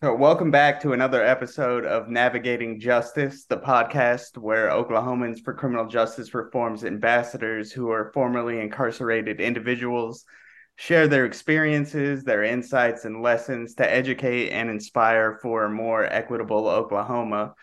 So, welcome back to another episode of Navigating Justice, the podcast where Oklahomans for Criminal Justice Reform's ambassadors who are formerly incarcerated individuals share their experiences, their insights, and lessons to educate and inspire for a more equitable Oklahoma.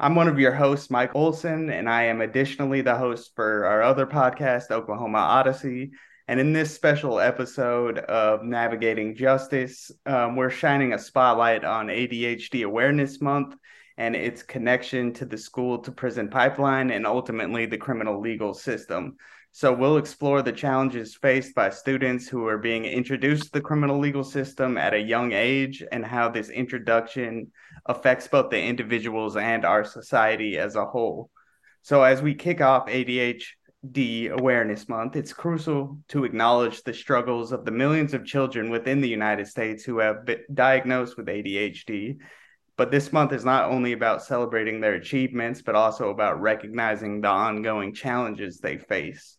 I'm one of your hosts, Mike Olson, and I am additionally the host for our other podcast, Oklahoma Odyssey. And in this special episode of Navigating Justice, um, we're shining a spotlight on ADHD Awareness Month and its connection to the school to prison pipeline and ultimately the criminal legal system. So, we'll explore the challenges faced by students who are being introduced to the criminal legal system at a young age and how this introduction affects both the individuals and our society as a whole. So, as we kick off ADHD Awareness Month, it's crucial to acknowledge the struggles of the millions of children within the United States who have been diagnosed with ADHD. But this month is not only about celebrating their achievements, but also about recognizing the ongoing challenges they face.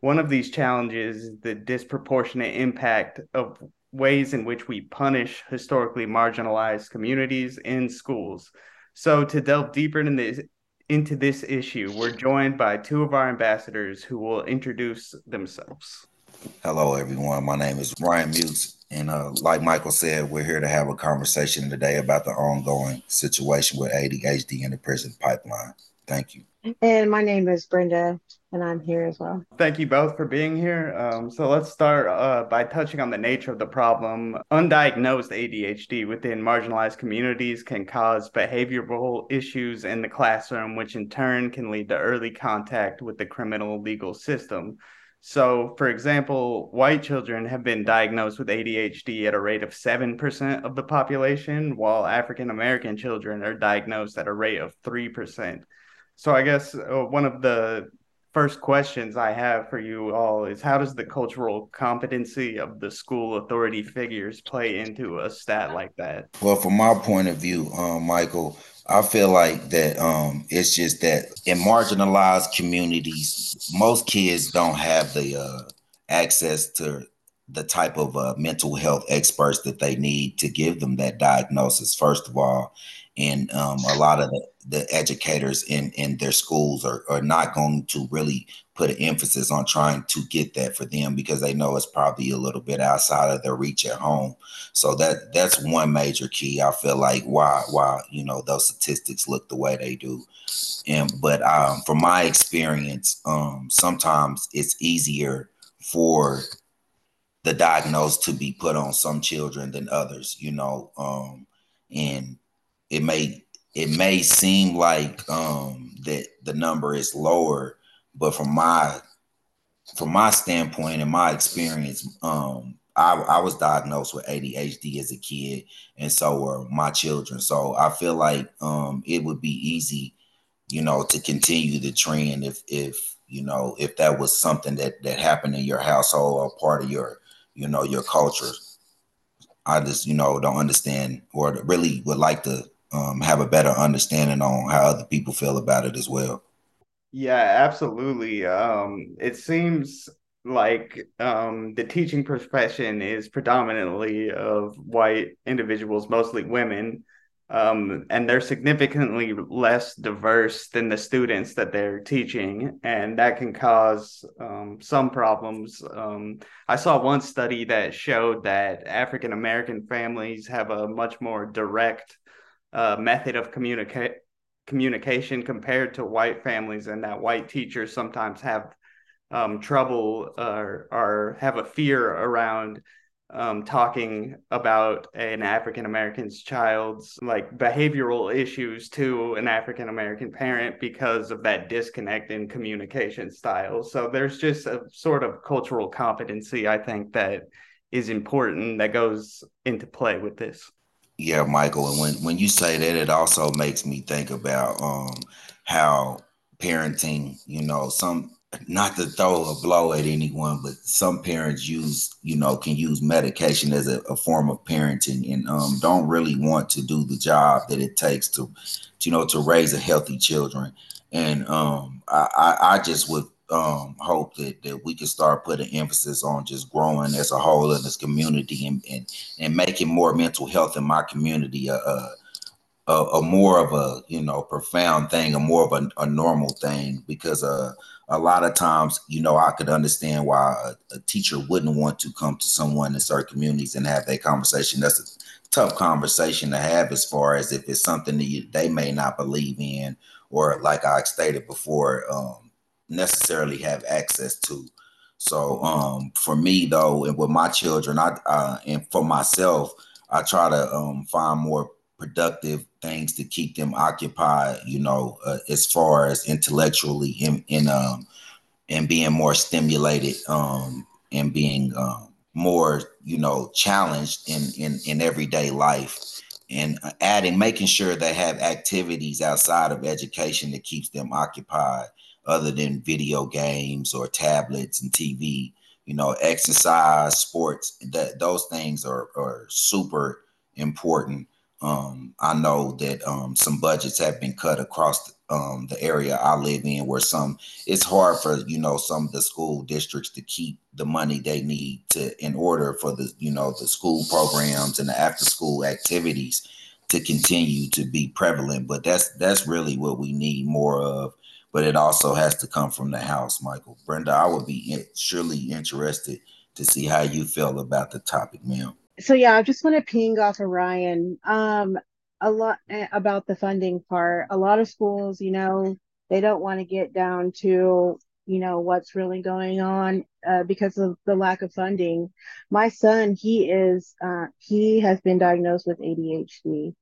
One of these challenges is the disproportionate impact of ways in which we punish historically marginalized communities in schools. So, to delve deeper into this, into this issue, we're joined by two of our ambassadors who will introduce themselves. Hello, everyone. My name is Ryan Mutes. And uh, like Michael said, we're here to have a conversation today about the ongoing situation with ADHD in the prison pipeline. Thank you. And my name is Brenda, and I'm here as well. Thank you both for being here. Um, so let's start uh, by touching on the nature of the problem. Undiagnosed ADHD within marginalized communities can cause behavioral issues in the classroom, which in turn can lead to early contact with the criminal legal system. So, for example, white children have been diagnosed with ADHD at a rate of 7% of the population, while African American children are diagnosed at a rate of 3%. So I guess uh, one of the first questions I have for you all is how does the cultural competency of the school authority figures play into a stat like that? Well, from my point of view, um, Michael, I feel like that um, it's just that in marginalized communities, most kids don't have the uh, access to the type of uh, mental health experts that they need to give them that diagnosis, first of all. And um, a lot of the the educators in in their schools are, are not going to really put an emphasis on trying to get that for them because they know it's probably a little bit outside of their reach at home. So that that's one major key i feel like why why you know those statistics look the way they do. And but um, from my experience um, sometimes it's easier for the diagnosis to be put on some children than others you know um, and it may it may seem like um, that the number is lower, but from my from my standpoint and my experience, um, I, I, was diagnosed with ADHD as a kid, and so were my children. So I feel like um, it would be easy, you know, to continue the trend if if you know if that was something that that happened in your household or part of your you know your culture. I just you know don't understand or really would like to um, have a better understanding on how other people feel about it as well. Yeah, absolutely. Um, it seems like um, the teaching profession is predominantly of white individuals, mostly women, um, and they're significantly less diverse than the students that they're teaching, and that can cause um, some problems. Um, I saw one study that showed that African American families have a much more direct uh, method of communicate communication compared to white families, and that white teachers sometimes have um, trouble or, or have a fear around um, talking about an African American's child's like behavioral issues to an African American parent because of that disconnect in communication style. So there's just a sort of cultural competency, I think, that is important that goes into play with this. Yeah, Michael, and when when you say that, it also makes me think about um how parenting, you know, some not to throw a blow at anyone, but some parents use, you know, can use medication as a, a form of parenting and um, don't really want to do the job that it takes to, to you know, to raise a healthy children. And um, I, I, I just would um, hope that, that we can start putting emphasis on just growing as a whole in this community and and, and making more mental health in my community a, a, a more of a you know profound thing, a more of a, a normal thing because uh a lot of times, you know, I could understand why a, a, teacher wouldn't want to come to someone in certain communities and have that conversation. That's a tough conversation to have as far as if it's something that you, they may not believe in, or like I stated before, um, necessarily have access to. So um, for me though, and with my children, I uh, and for myself, I try to um, find more productive things to keep them occupied you know uh, as far as intellectually in in um and being more stimulated um and being um more you know challenged in in in everyday life and adding making sure they have activities outside of education that keeps them occupied other than video games or tablets and tv you know exercise sports that those things are are super important um, I know that um, some budgets have been cut across the, um, the area I live in, where some it's hard for you know some of the school districts to keep the money they need to in order for the you know the school programs and the after school activities to continue to be prevalent. But that's that's really what we need more of. But it also has to come from the house, Michael. Brenda, I would be surely interested to see how you feel about the topic, ma'am so yeah, I just want to ping off of Ryan. Um, a lot eh, about the funding part. A lot of schools, you know, they don't want to get down to you know what's really going on uh, because of the lack of funding. My son, he is uh, he has been diagnosed with ADHD,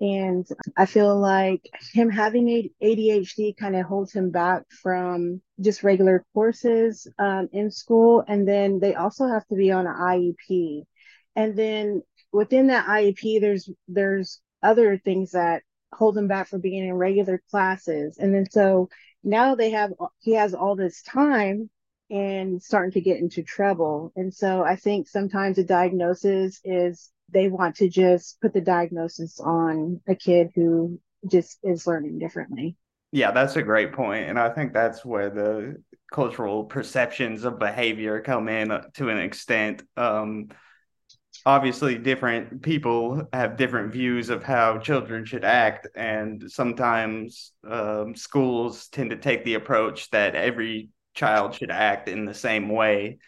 and I feel like him having ADHD kind of holds him back from just regular courses um, in school, and then they also have to be on an IEP and then within that IEP, there's there's other things that hold him back from being in regular classes. And then so now they have he has all this time and starting to get into trouble. And so I think sometimes a diagnosis is they want to just put the diagnosis on a kid who just is learning differently. Yeah, that's a great point. And I think that's where the cultural perceptions of behavior come in to an extent. Um, obviously different people have different views of how children should act and sometimes um, schools tend to take the approach that every child should act in the same way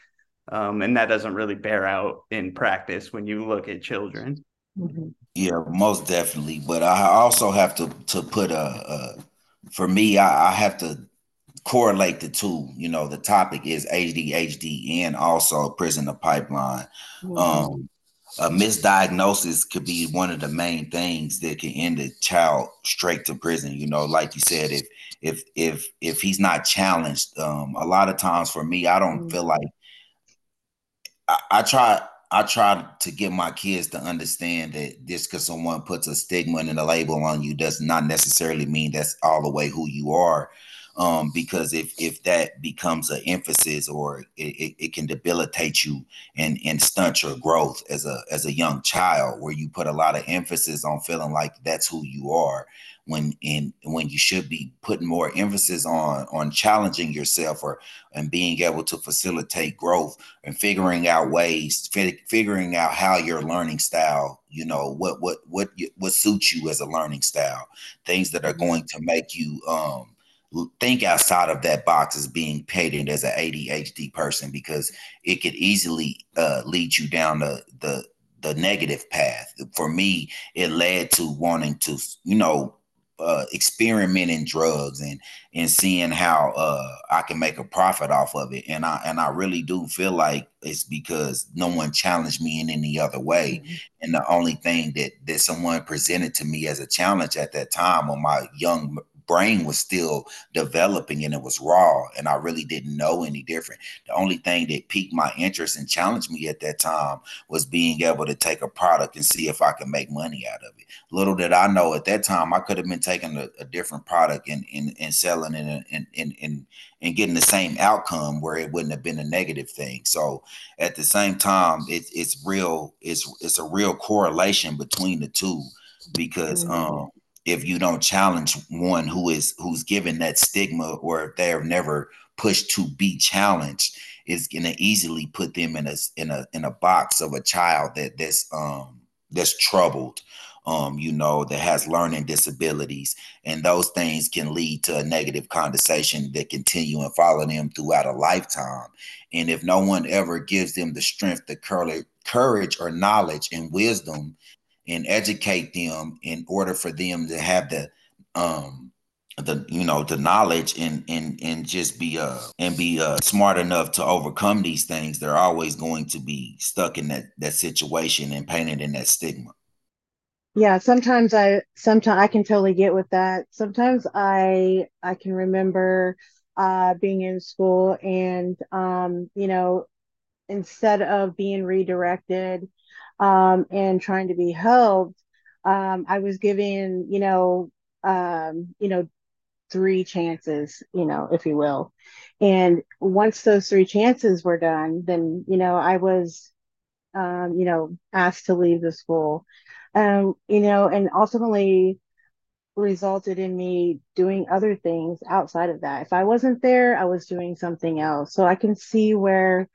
um, and that doesn't really bear out in practice when you look at children mm-hmm. yeah most definitely but i also have to to put a, a for me I, I have to correlate the two. You know, the topic is ADHD and also prison the pipeline. Mm-hmm. Um, a misdiagnosis could be one of the main things that can end a child straight to prison. You know, like you said, if if if if he's not challenged, um, a lot of times for me, I don't mm-hmm. feel like I, I try I try to get my kids to understand that just because someone puts a stigma and a label on you does not necessarily mean that's all the way who you are um, because if if that becomes an emphasis or it, it, it, can debilitate you and and stunt your growth as a as a young child where you put a lot of emphasis on feeling like that's who you are when in when you should be putting more emphasis on on challenging yourself or and being able to facilitate growth and figuring out ways figuring out how your learning style you know what what what what suits you as a learning style things that are mm-hmm. going to make you um think outside of that box as being painted as an ADHD person because it could easily uh, lead you down the, the the negative path. For me, it led to wanting to, you know, uh, experiment in drugs and and seeing how uh, I can make a profit off of it. And I and I really do feel like it's because no one challenged me in any other way. Mm-hmm. And the only thing that that someone presented to me as a challenge at that time on my young brain was still developing and it was raw and I really didn't know any different. The only thing that piqued my interest and challenged me at that time was being able to take a product and see if I can make money out of it. Little did I know at that time I could have been taking a, a different product and, and, and selling it and, and, and, and getting the same outcome where it wouldn't have been a negative thing. So at the same time, it, it's real, it's it's a real correlation between the two because mm-hmm. um if you don't challenge one who is who's given that stigma or if they're never pushed to be challenged is to easily put them in a in a in a box of a child that that's um that's troubled um, you know, that has learning disabilities. And those things can lead to a negative conversation that continue and follow them throughout a lifetime. And if no one ever gives them the strength, the courage or knowledge and wisdom and educate them in order for them to have the um the you know the knowledge and and and just be uh and be uh smart enough to overcome these things they're always going to be stuck in that that situation and painted in that stigma. Yeah sometimes i sometimes i can totally get with that. Sometimes i i can remember uh being in school and um you know instead of being redirected um and trying to be helped um i was given you know um you know three chances you know if you will and once those three chances were done then you know i was um you know asked to leave the school um, you know, and ultimately resulted in me doing other things outside of that. If I wasn't there, I was doing something else. So I can see where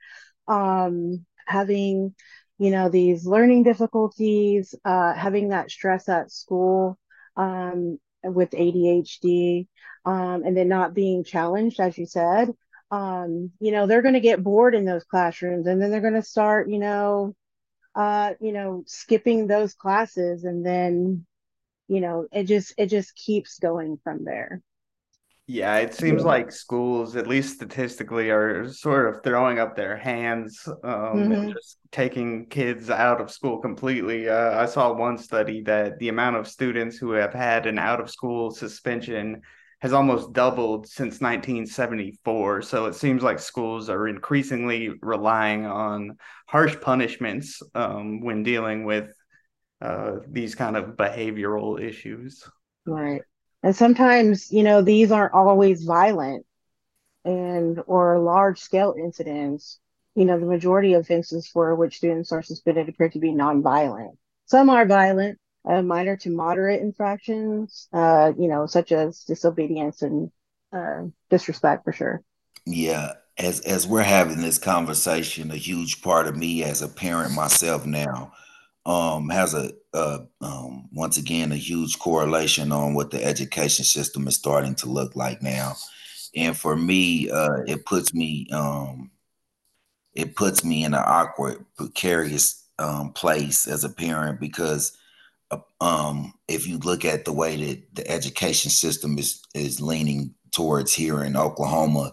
um, having, you know, these learning difficulties, uh, having that stress at school um, with ADHD, um, and then not being challenged, as you said, um, you know, they're going to get bored in those classrooms and then they're going to start, you know, uh, you know, skipping those classes and then, you know, it just it just keeps going from there. Yeah, it seems like schools, at least statistically, are sort of throwing up their hands um, mm-hmm. and just taking kids out of school completely. Uh, I saw one study that the amount of students who have had an out of school suspension has almost doubled since 1974. So it seems like schools are increasingly relying on harsh punishments um, when dealing with uh, these kind of behavioral issues. Right. And sometimes, you know, these aren't always violent and or large scale incidents. You know, the majority of offenses for which students are suspended appear to be nonviolent. Some are violent, uh, minor to moderate infractions, uh, you know, such as disobedience and uh, disrespect for sure. Yeah, as as we're having this conversation, a huge part of me as a parent myself now um, has a um, once again a huge correlation on what the education system is starting to look like now, and for me, uh, it puts me um, it puts me in an awkward, precarious um, place as a parent because um, if you look at the way that the education system is is leaning towards here in Oklahoma,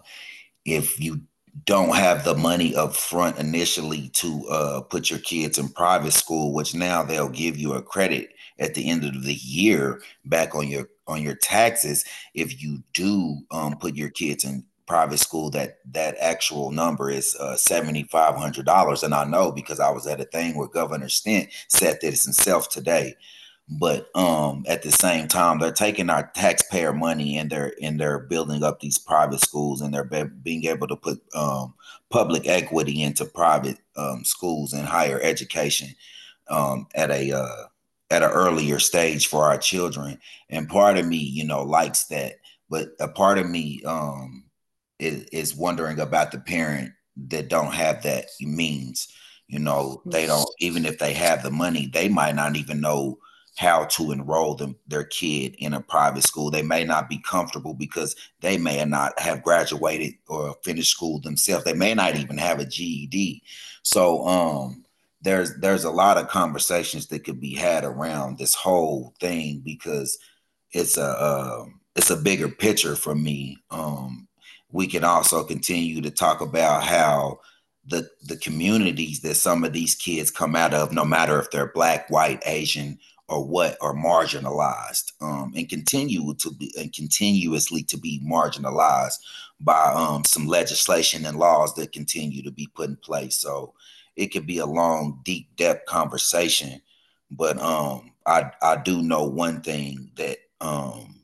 if you don't have the money up front initially to uh, put your kids in private school, which now they'll give you a credit at the end of the year back on your on your taxes if you do um, put your kids in private school that that actual number is uh, $7500 and i know because i was at a thing where governor Stitt said this himself today. But um at the same time they're taking our taxpayer money and they're and they're building up these private schools and they're be- being able to put um public equity into private um, schools and higher education um at a uh at an earlier stage for our children. And part of me you know likes that. But a part of me um is, is wondering about the parent that don't have that means you know they don't even if they have the money they might not even know how to enroll them their kid in a private school. They may not be comfortable because they may not have graduated or finished school themselves. They may not even have a GED. So um there's there's a lot of conversations that could be had around this whole thing because it's a uh, it's a bigger picture for me. Um we can also continue to talk about how the the communities that some of these kids come out of, no matter if they're black, white, Asian, or what are marginalized um, and continue to be and continuously to be marginalized by um, some legislation and laws that continue to be put in place. So it could be a long, deep depth conversation, but um, I I do know one thing that um,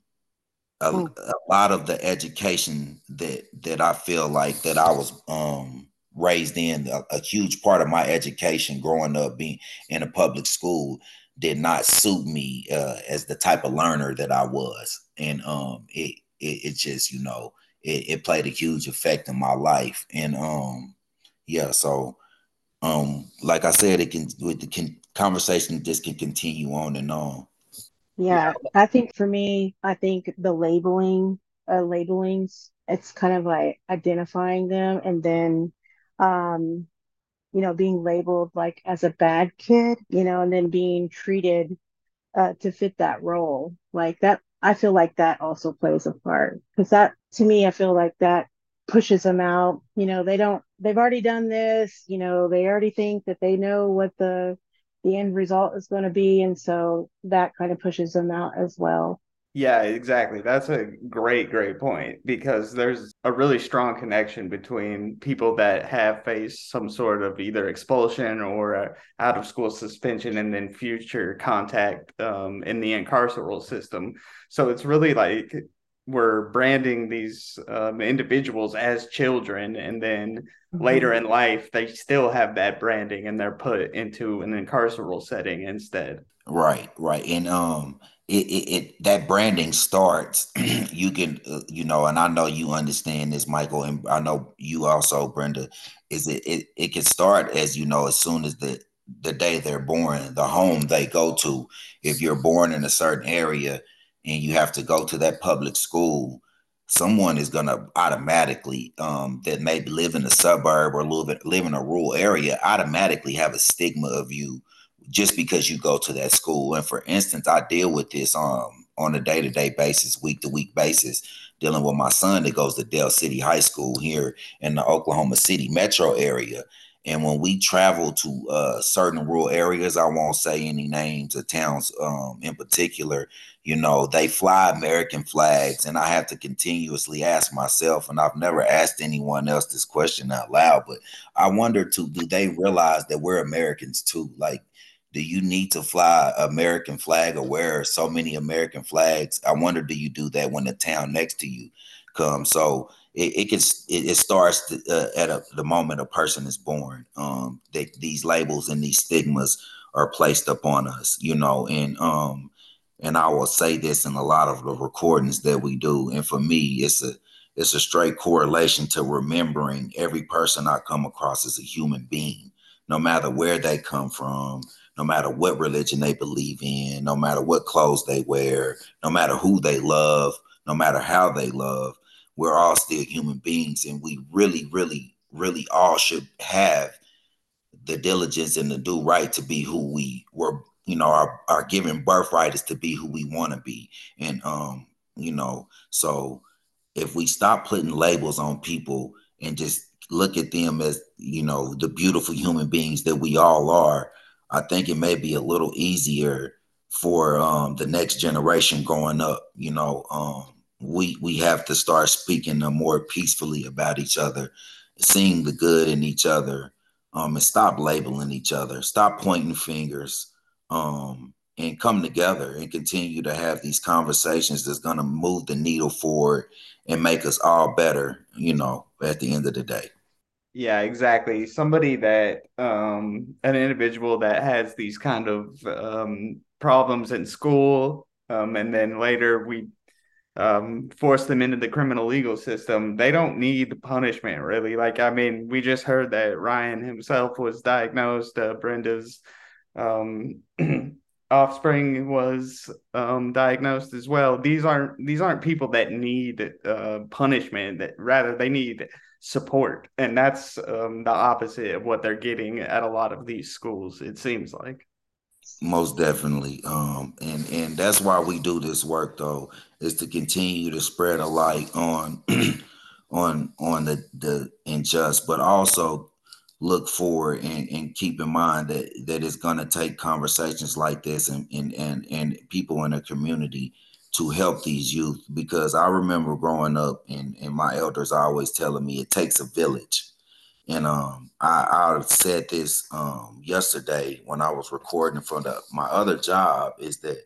a, hmm. a, lot of the education that that I feel like that I was um, raised in a, a, huge part of my education growing up being in a public school did not suit me uh, as the type of learner that I was, and um, it, it it just you know it, it played a huge effect in my life. And um, yeah, so um, like I said, it can with the can, conversation just can continue on and on. Yeah, I think for me, I think the labeling, uh, labelings, it's kind of like identifying them and then, um, you know, being labeled like as a bad kid, you know, and then being treated uh, to fit that role. Like that, I feel like that also plays a part because that, to me, I feel like that pushes them out. You know, they don't, they've already done this, you know, they already think that they know what the, the end result is going to be. And so that kind of pushes them out as well. Yeah, exactly. That's a great, great point because there's a really strong connection between people that have faced some sort of either expulsion or out of school suspension and then future contact um, in the incarceral system. So it's really like we're branding these um, individuals as children and then mm-hmm. later in life they still have that branding and they're put into an incarceral setting instead right right and um it, it, it that branding starts you can uh, you know and i know you understand this michael and i know you also brenda is it, it it can start as you know as soon as the the day they're born the home they go to. If you're born in a certain area and you have to go to that public school, someone is going to automatically um, that may live in a suburb or live, live in a rural area automatically have a stigma of you just because you go to that school. And for instance, I deal with this um, on a day to day basis, week to week basis, dealing with my son that goes to Del City High School here in the Oklahoma City metro area. And when we travel to uh, certain rural areas, I won't say any names of towns um, in particular, you know, they fly American flags. And I have to continuously ask myself, and I've never asked anyone else this question out loud, but I wonder too, do they realize that we're Americans too? Like, do you need to fly American flag or wear so many American flags? I wonder, do you do that when the town next to you comes? So it, it can it, it starts to, uh, at a, the moment a person is born. Um, these labels and these stigmas are placed upon us, you know, and um, and I will say this in a lot of the recordings that we do. And for me, it's a it's a straight correlation to remembering every person I come across as a human being, no matter where they come from, no matter what religion they believe in, no matter what clothes they wear, no matter who they love, no matter how they love we're all still human beings and we really, really, really all should have the diligence and the do right to be who we were, you know, our, our given birthright is to be who we want to be. And um, you know, so if we stop putting labels on people and just look at them as, you know, the beautiful human beings that we all are, I think it may be a little easier for um the next generation growing up, you know, um we we have to start speaking more peacefully about each other, seeing the good in each other, um, and stop labeling each other, stop pointing fingers, um, and come together and continue to have these conversations that's going to move the needle forward and make us all better. You know, at the end of the day. Yeah, exactly. Somebody that um, an individual that has these kind of um, problems in school, um, and then later we um, force them into the criminal legal system. They don't need punishment, really. Like, I mean, we just heard that Ryan himself was diagnosed. Uh, Brenda's um, offspring was um, diagnosed as well. These aren't these aren't people that need uh, punishment. That rather they need support, and that's um, the opposite of what they're getting at a lot of these schools. It seems like. Most definitely. Um, and and that's why we do this work though, is to continue to spread a light on on on the the unjust, but also look forward and, and keep in mind that that it's gonna take conversations like this and and and, and people in the community to help these youth because I remember growing up and, and my elders always telling me it takes a village. And um, I, I said this um, yesterday when I was recording for the, my other job is that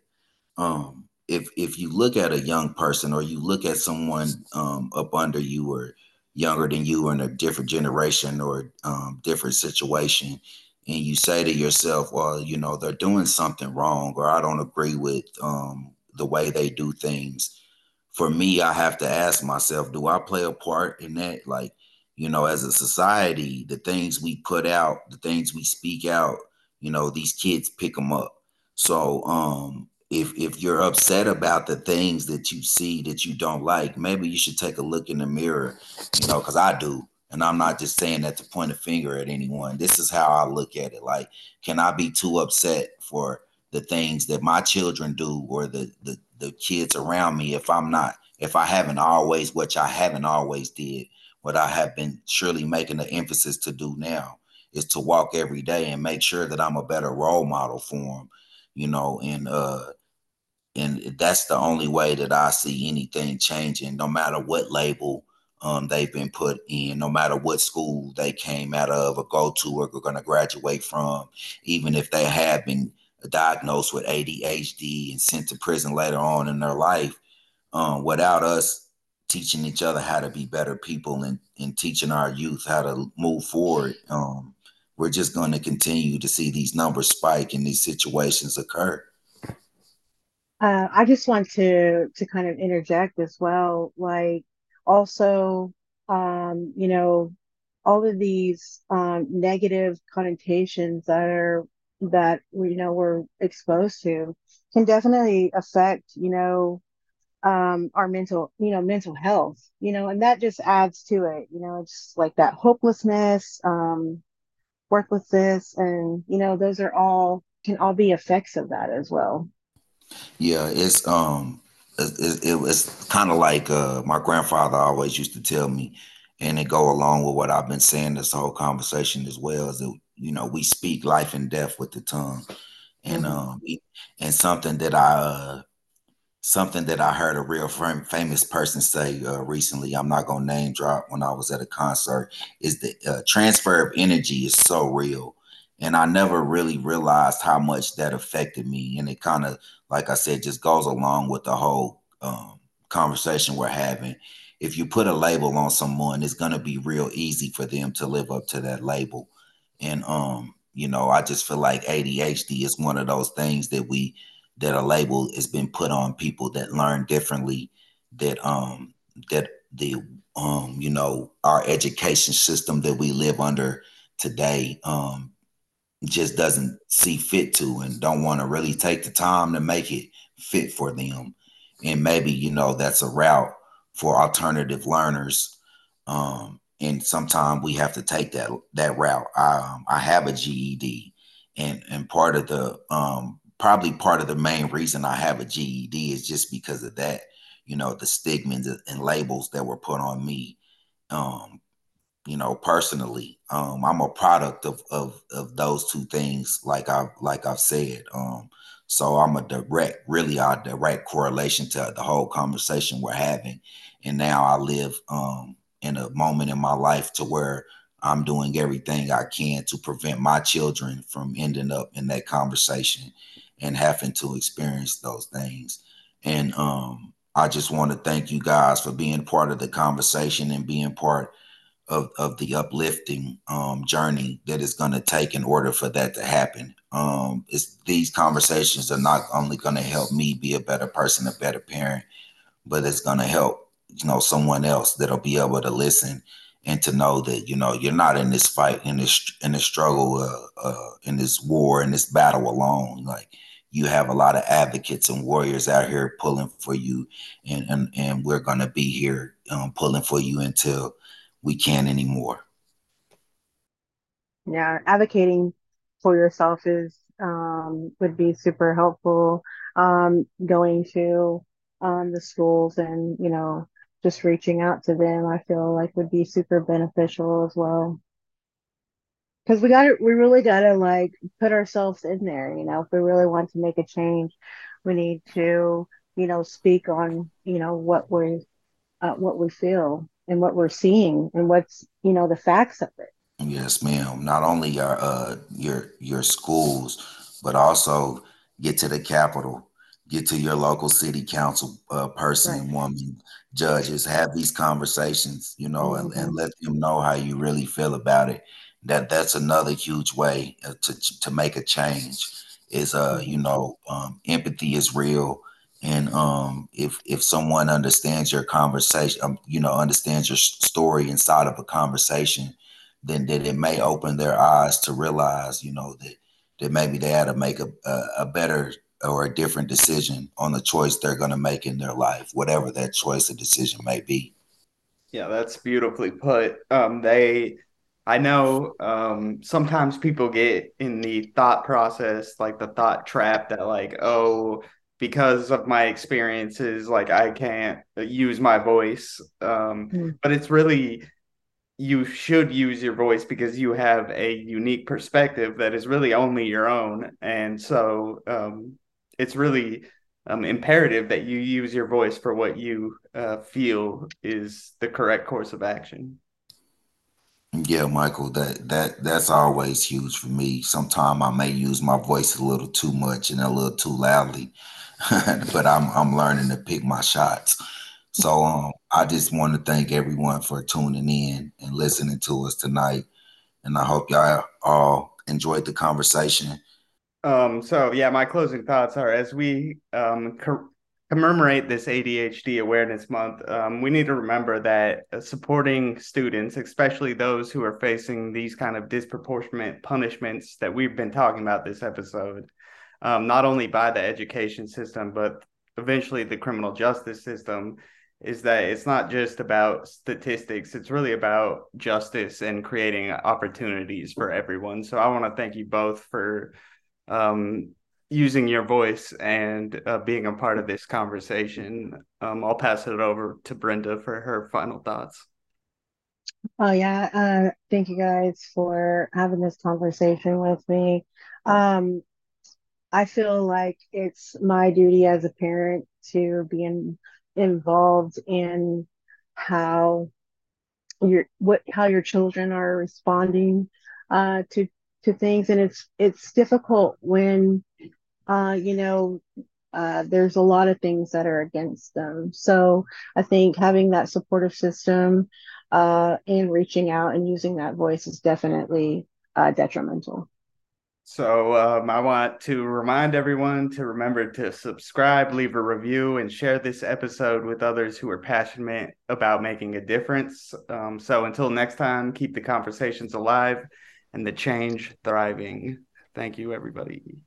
um, if if you look at a young person or you look at someone um, up under you or younger than you or in a different generation or um, different situation, and you say to yourself, well, you know, they're doing something wrong or I don't agree with um, the way they do things for me, I have to ask myself, do I play a part in that? Like, you know, as a society, the things we put out, the things we speak out, you know, these kids pick them up. So, um, if if you're upset about the things that you see that you don't like, maybe you should take a look in the mirror, you know, because I do. And I'm not just saying that to point a finger at anyone. This is how I look at it. Like, can I be too upset for the things that my children do or the the, the kids around me if I'm not, if I haven't always, which I haven't always did, what I have been surely making the emphasis to do now is to walk every day and make sure that I'm a better role model for them, you know, and uh and that's the only way that I see anything changing, no matter what label um, they've been put in, no matter what school they came out of or go to or are going to graduate from, even if they have been diagnosed with ADHD and sent to prison later on in their life, um, without us teaching each other how to be better people and, and teaching our youth how to move forward, um, we're just going to continue to see these numbers spike and these situations occur. Uh, I just want to to kind of interject as well, like also, um, you know, all of these um, negative connotations that are that you know we're exposed to can definitely affect you know um our mental you know mental health you know and that just adds to it you know it's like that hopelessness um worthlessness and you know those are all can all be effects of that as well yeah, it's um, it, it, it's kind of like uh, my grandfather always used to tell me, and it go along with what I've been saying this whole conversation as well. Is that you know we speak life and death with the tongue, and mm-hmm. um, and something that I uh, something that I heard a real famous person say uh, recently. I'm not gonna name drop when I was at a concert. Is the uh, transfer of energy is so real, and I never really realized how much that affected me. And it kind of like I said, just goes along with the whole um, conversation we're having. If you put a label on someone, it's gonna be real easy for them to live up to that label. And um, you know, I just feel like ADHD is one of those things that we that a label has been put on people that learn differently, that um that the um, you know, our education system that we live under today um just doesn't see fit to and don't want to really take the time to make it fit for them. And maybe, you know, that's a route for alternative learners. Um, and sometimes we have to take that that route. I, um, I have a GED, and and part of the um, probably part of the main reason I have a GED is just because of that. You know, the stigmas and labels that were put on me um, you know personally um i'm a product of of of those two things like i like i've said um so i'm a direct really a direct correlation to the whole conversation we're having and now i live um in a moment in my life to where i'm doing everything i can to prevent my children from ending up in that conversation and having to experience those things and um i just want to thank you guys for being part of the conversation and being part of, of the uplifting um, journey that is going to take in order for that to happen. Um, it's, these conversations are not only going to help me be a better person, a better parent, but it's going to help you know someone else that'll be able to listen and to know that you know you're not in this fight in this in this struggle uh, uh, in this war in this battle alone like you have a lot of advocates and warriors out here pulling for you and and, and we're going to be here um, pulling for you until we can't anymore. Yeah, advocating for yourself is um, would be super helpful. Um, going to um, the schools and you know just reaching out to them, I feel like would be super beneficial as well. Because we got to, we really got to like put ourselves in there. You know, if we really want to make a change, we need to you know speak on you know what we uh, what we feel and what we're seeing and what's you know the facts of it yes ma'am not only your uh your your schools but also get to the capital get to your local city council uh, person right. woman judges have these conversations you know mm-hmm. and, and let them know how you really feel about it that that's another huge way uh, to to make a change is uh mm-hmm. you know um, empathy is real and um, if if someone understands your conversation, um, you know, understands your story inside of a conversation, then that it may open their eyes to realize, you know, that that maybe they had to make a, a, a better or a different decision on the choice they're going to make in their life, whatever that choice or decision may be. Yeah, that's beautifully put. Um, they, I know, um, sometimes people get in the thought process, like the thought trap that, like, oh, because of my experiences like i can't use my voice um, mm. but it's really you should use your voice because you have a unique perspective that is really only your own and so um, it's really um, imperative that you use your voice for what you uh, feel is the correct course of action yeah, Michael, that that that's always huge for me. Sometimes I may use my voice a little too much and a little too loudly, but I'm I'm learning to pick my shots. So um, I just want to thank everyone for tuning in and listening to us tonight, and I hope y'all all enjoyed the conversation. Um, so yeah, my closing thoughts are as we um, commemorate this ADHD Awareness Month, um, we need to remember that uh, supporting students, especially those who are facing these kind of disproportionate punishments that we've been talking about this episode, um, not only by the education system, but eventually the criminal justice system, is that it's not just about statistics, it's really about justice and creating opportunities for everyone. So I want to thank you both for um, using your voice and uh, being a part of this conversation. Um, I'll pass it over to Brenda for her final thoughts. Oh yeah, uh, thank you guys for having this conversation with me. Um, I feel like it's my duty as a parent to be in, involved in how your what how your children are responding uh, to to things, and it's it's difficult when uh, you know uh, there's a lot of things that are against them. So I think having that supportive system uh, and reaching out and using that voice is definitely uh, detrimental. So um, I want to remind everyone to remember to subscribe, leave a review, and share this episode with others who are passionate about making a difference. Um, so until next time, keep the conversations alive and the change thriving. Thank you, everybody.